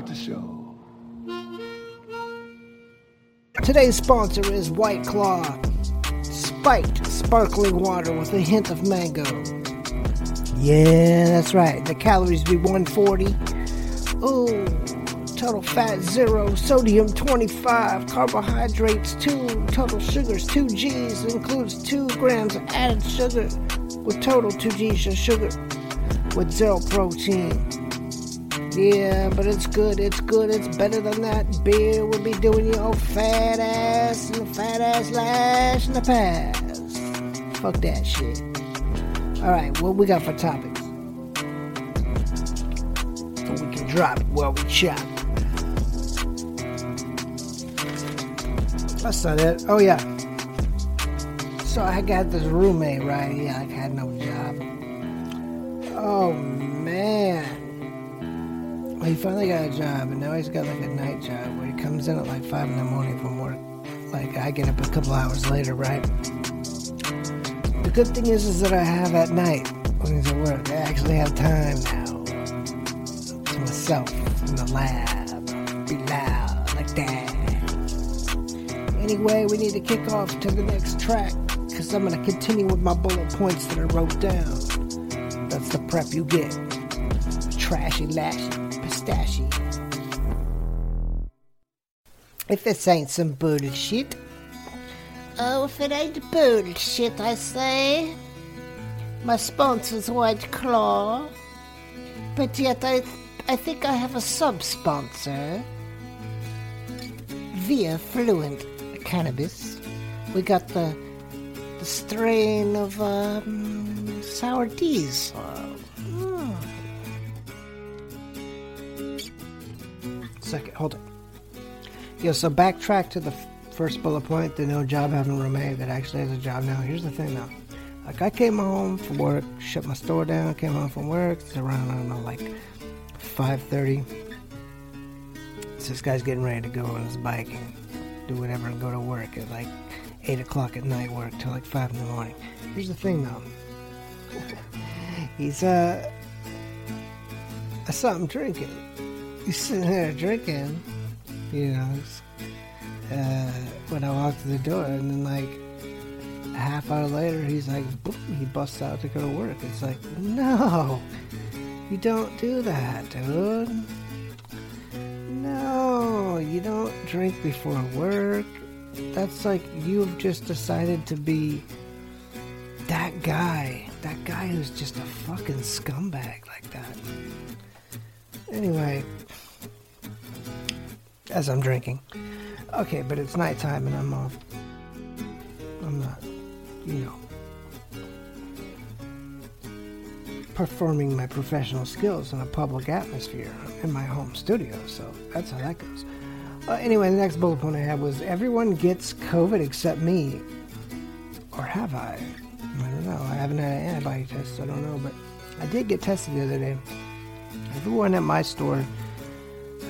Start the show. Today's sponsor is White Claw. Spiked sparkling water with a hint of mango. Yeah, that's right. The calories be 140. Ooh, total fat zero, sodium 25, carbohydrates 2, total sugars 2 G's, includes 2 grams of added sugar with total 2 G's of sugar with zero protein. Yeah, but it's good, it's good, it's better than that beer would be doing you old fat ass and fat ass lash in the past. Fuck that shit. Alright, what we got for topics? We can drop it while we chop. That's not it. Oh yeah. So I got this roommate, right? Yeah, I had no job. Oh. Well, he finally got a job, and now he's got like a night job where he comes in at like five in the morning from work. Like I get up a couple hours later, right? The good thing is, is that I have at night when he's at work. I actually have time now to myself in the lab. Be loud like that. Anyway, we need to kick off to the next track because I'm gonna continue with my bullet points that I wrote down. That's the prep you get. Trashy, lashy, If this ain't some bullshit. Oh, if it ain't bullshit, I say. My sponsor's White Claw. But yet I, I think I have a sub-sponsor. Via Fluent Cannabis. We got the the strain of um, sour diesel. Second, hold it. Yeah, so backtrack to the first bullet point, the no job having a roommate that actually has a job now. Here's the thing though. Like I came home from work, shut my store down, came home from work, it's around, I don't know, like 5.30. So this guy's getting ready to go on his bike and do whatever and go to work at like 8 o'clock at night work till like 5 in the morning. Here's the thing though. He's, uh, saw him drinking. He's sitting there drinking, you know, uh, when I walked to the door, and then like a half hour later, he's like, boom, he busts out to go to work. It's like, no, you don't do that, dude. No, you don't drink before work. That's like you've just decided to be that guy. That guy who's just a fucking scumbag like that. Anyway, as I'm drinking. Okay, but it's nighttime and I'm off. I'm not, you know, performing my professional skills in a public atmosphere in my home studio. So that's how that goes. Uh, anyway, the next bullet point I had was everyone gets COVID except me. Or have I? I don't know. I haven't had an antibody test, so I don't know. But I did get tested the other day. Everyone at my store,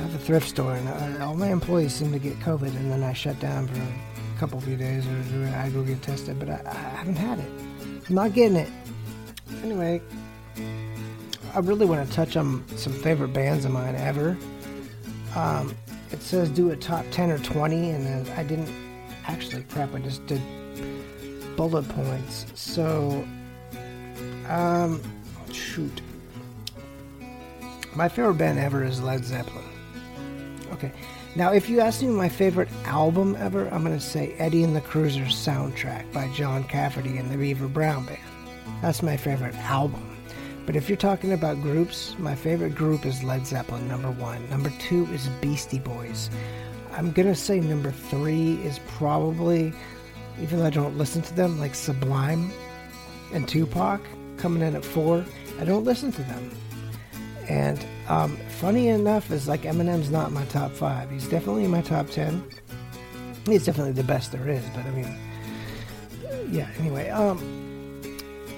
I have a thrift store, and uh, all my employees seem to get COVID, and then I shut down for a couple few days, or I go get tested, but I, I haven't had it. I'm not getting it. Anyway, I really want to touch on some favorite bands of mine ever. Um, it says do a top 10 or 20, and I didn't actually crap, I just did bullet points. So, um, shoot. My favorite band ever is Led Zeppelin. Okay. Now, if you ask me my favorite album ever, I'm going to say Eddie and the Cruisers soundtrack by John Cafferty and the Beaver Brown Band. That's my favorite album. But if you're talking about groups, my favorite group is Led Zeppelin, number one. Number two is Beastie Boys. I'm going to say number three is probably, even though I don't listen to them, like Sublime and Tupac coming in at four. I don't listen to them. And um, funny enough, is like Eminem's not my top five. He's definitely in my top ten. He's definitely the best there is. But I mean, yeah. Anyway, um,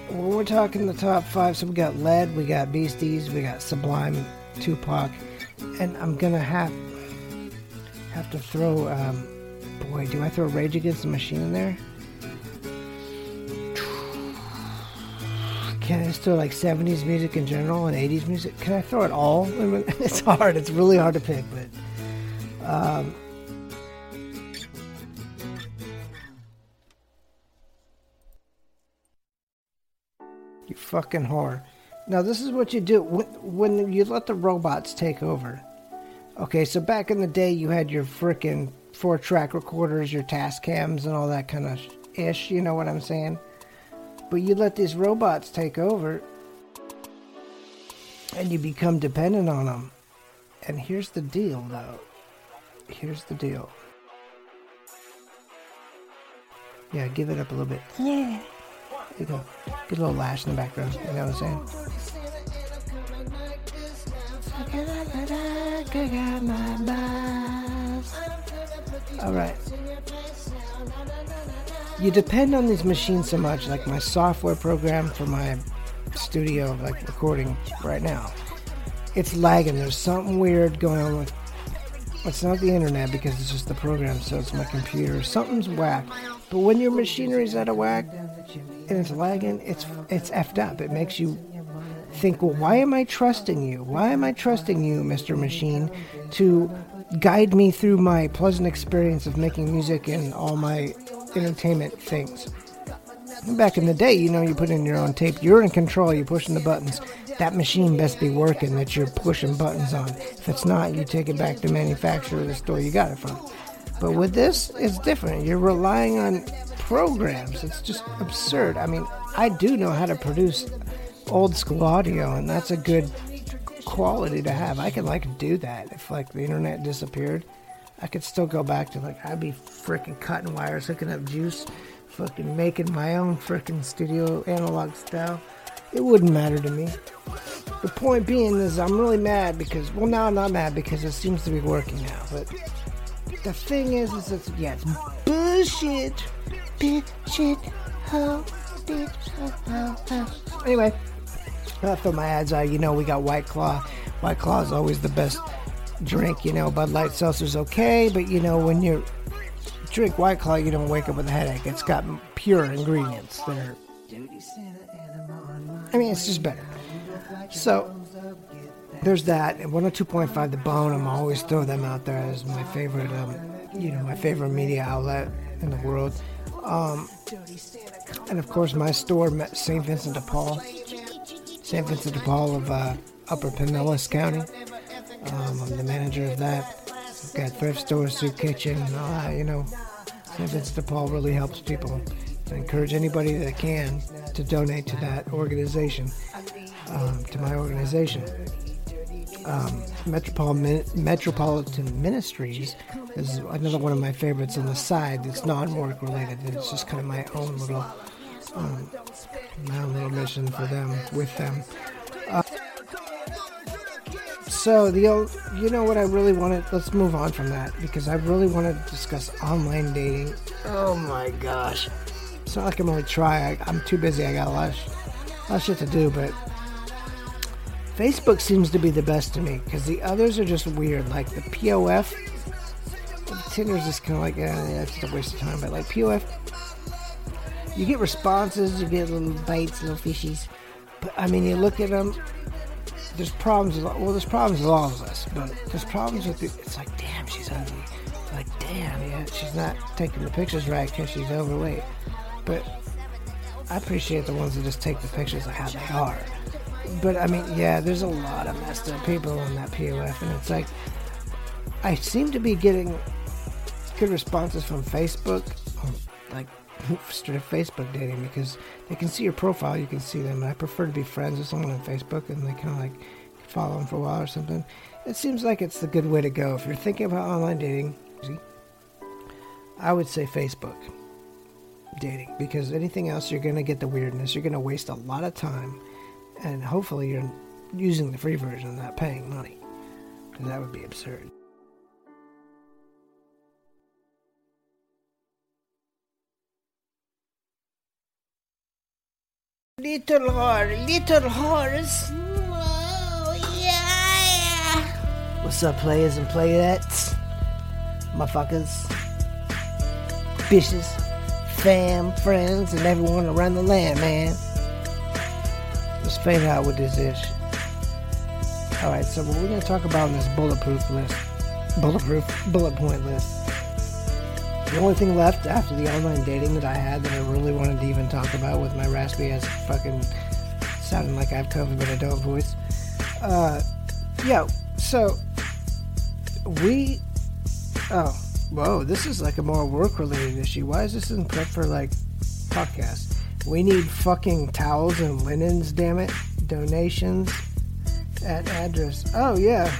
when we're talking the top five, so we got Led, we got Beasties, we got Sublime, Tupac, and I'm gonna have have to throw. Um, boy, do I throw Rage Against the Machine in there? Can I throw like 70s music in general and 80s music? Can I throw it all? It's hard. It's really hard to pick, but um, you fucking whore. Now this is what you do when, when you let the robots take over. Okay, so back in the day, you had your frickin' four-track recorders, your Tascams, and all that kind of ish. You know what I'm saying? But you let these robots take over, and you become dependent on them. And here's the deal, though. Here's the deal. Yeah, give it up a little bit. Yeah. There you go. Get a little lash in the background. You know what I'm saying? All right. You depend on these machines so much, like my software program for my studio, like recording right now. It's lagging. There's something weird going on with. It's not the internet because it's just the program, so it's my computer. Something's whack. But when your machinery's out of whack and it's lagging, it's it's effed up. It makes you think, well, why am I trusting you? Why am I trusting you, Mr. Machine, to guide me through my pleasant experience of making music and all my entertainment things? Back in the day, you know, you put in your own tape. You're in control. You're pushing the buttons. That machine best be working that you're pushing buttons on. If it's not, you take it back to the manufacturer or the store you got it from. But with this, it's different. You're relying on programs. It's just absurd. I mean, I do know how to produce old school audio, and that's a good quality to have. I could like do that if like the internet disappeared. I could still go back to like I'd be freaking cutting wires, hooking up juice, fucking making my own freaking studio analog style. It wouldn't matter to me. The point being is I'm really mad because well now I'm not mad because it seems to be working now, but the thing is is it's yeah it's bullshit. Bullshit. Bitch. Oh, oh. Anyway, I throw my ads out. You know we got White Claw. White Claw is always the best drink. You know Bud Light Seltzer's okay, but you know when you drink White Claw, you don't wake up with a headache. It's got pure ingredients that are I mean, it's just better. So there's that. And 102.5 The Bone. I'm always throw them out there as my favorite, um, you know, my favorite media outlet in the world. Um, and of course, my store, St. Vincent de Paul, St. Vincent de Paul of uh, Upper Pinellas County. Um, I'm the manager of that. I've got thrift stores, soup kitchen, all that. You know, St. Vincent de Paul really helps people. I encourage anybody that can to donate to that organization, um, to my organization. Um, Metropolitan, Metropolitan Ministries is another one of my favorites on the side that's non-work related. It's just kind of my own little, um, my own little mission for them, with them. So the you know what I really wanted. Let's move on from that because I really want to discuss online dating. Oh my gosh. It's not like I'm only trying. I, am too busy. I got a lot, of, lot of shit to do. But Facebook seems to be the best to me because the others are just weird. Like the POF, Tinder's just kind of like, yeah, yeah, it's just a waste of time. But like POF, you get responses, you get little bites, little fishies. But I mean, you look at them. There's problems. With, well, there's problems with all of us, but there's problems with it. It's like, damn, she's ugly. Like, damn, yeah, she's not taking the pictures right because she's overweight. But I appreciate the ones that just take the pictures of how they are. But I mean, yeah, there's a lot of messed up people on that POF, and it's like I seem to be getting good responses from Facebook, straight Facebook dating, because they can see your profile, you can see them. And I prefer to be friends with someone on Facebook, and they kind of like follow them for a while or something. It seems like it's the good way to go if you're thinking about online dating. I would say Facebook dating because anything else you're going to get the weirdness you're going to waste a lot of time and hopefully you're using the free version not paying money because that would be absurd Little horse, little horse. Oh, yeah. What's up, players and playettes? Motherfuckers. Bitches fam, friends, and everyone around the land, man. Let's fade out with this ish. Alright, so what we're to talk about in this bulletproof list, bulletproof bullet point list, the only thing left after the online dating that I had that I really wanted to even talk about with my raspy ass fucking sounding like I have COVID but I don't voice. Uh, yeah, so we. Oh, whoa, this is like a more work related issue. Why is this in prep for like podcast? We need fucking towels and linens, damn it. Donations at address. Oh, yeah.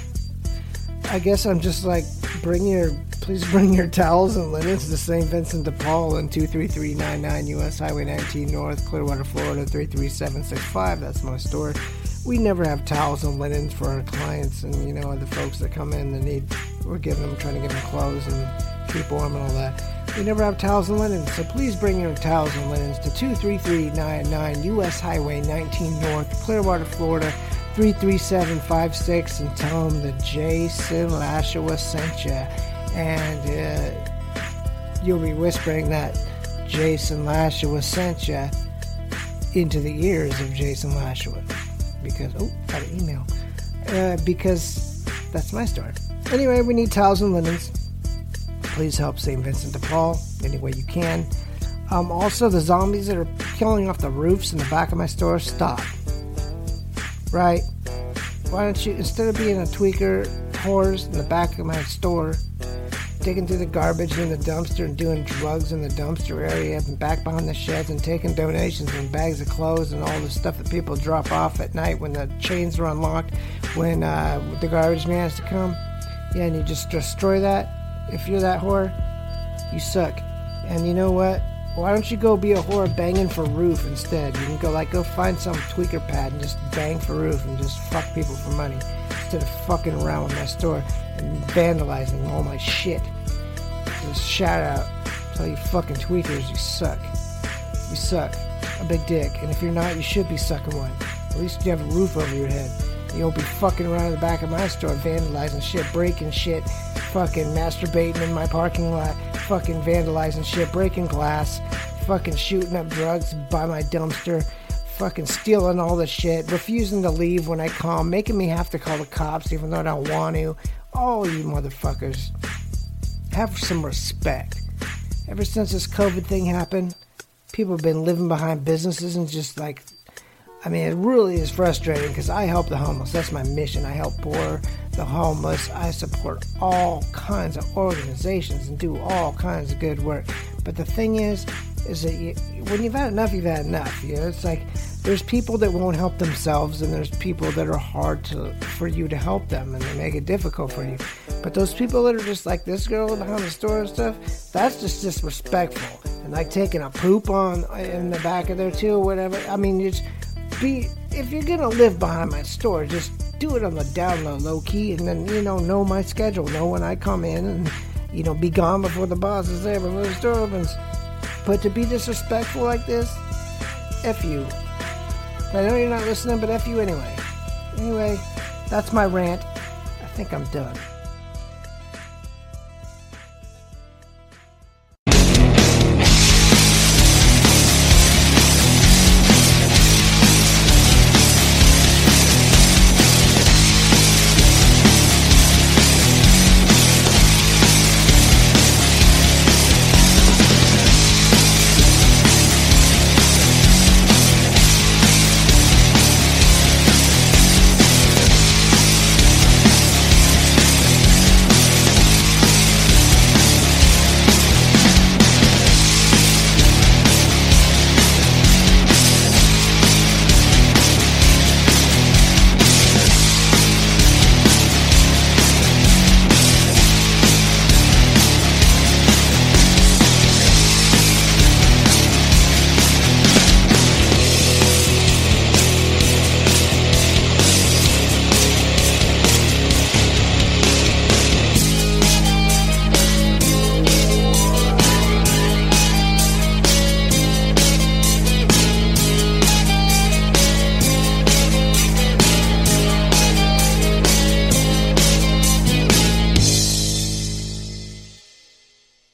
I guess I'm just like, bring your, please bring your towels and linens to St. Vincent de Paul in 23399 US Highway 19 North, Clearwater, Florida 33765. That's my store. We never have towels and linens for our clients and, you know, the folks that come in that need, we're giving them, trying to give them clothes and keep warm and all that. We never have towels and linens, so please bring your towels and linens to 23399 US Highway 19 North, Clearwater, Florida 33756 and tell them that Jason Lashua sent you. And uh, you'll be whispering that Jason Lashua sent you into the ears of Jason Lashua. Because, oh, got an email. Uh, because that's my story. Anyway, we need towels and linens. Please help St. Vincent de Paul any way you can. Um, also, the zombies that are killing off the roofs in the back of my store, stop right? Why don't you, instead of being a tweaker whores in the back of my store, digging through the garbage in the dumpster and doing drugs in the dumpster area and back behind the sheds and taking donations and bags of clothes and all the stuff that people drop off at night when the chains are unlocked, when uh, the garbage man has to come. Yeah, and you just destroy that. If you're that whore, you suck. And you know what? Why don't you go be a whore banging for roof instead? You can go like go find some tweaker pad and just bang for roof and just fuck people for money instead of fucking around with my store and vandalizing all my shit. Just shout out to all you fucking tweakers, you suck. You suck. A big dick. And if you're not, you should be sucking one. At least you have a roof over your head. You don't be fucking around in the back of my store vandalizing shit, breaking shit, fucking masturbating in my parking lot fucking vandalizing shit, breaking glass, fucking shooting up drugs by my dumpster, fucking stealing all the shit, refusing to leave when I call, making me have to call the cops even though I don't want to. All you motherfuckers, have some respect. Ever since this COVID thing happened, people have been living behind businesses and just like I mean, it really is frustrating because I help the homeless. That's my mission. I help poor, the homeless. I support all kinds of organizations and do all kinds of good work. But the thing is, is that you, when you've had enough, you've had enough. You know, it's like there's people that won't help themselves, and there's people that are hard to for you to help them, and they make it difficult for you. But those people that are just like this girl behind the store and stuff, that's just disrespectful. And like taking a poop on in the back of there too, or whatever. I mean, it's be if you're gonna live behind my store, just do it on the down low, low key, and then you know know my schedule, know when I come in, and you know be gone before the boss is there, before the store opens. But to be disrespectful like this, f you. I know you're not listening, but f you anyway. Anyway, that's my rant. I think I'm done.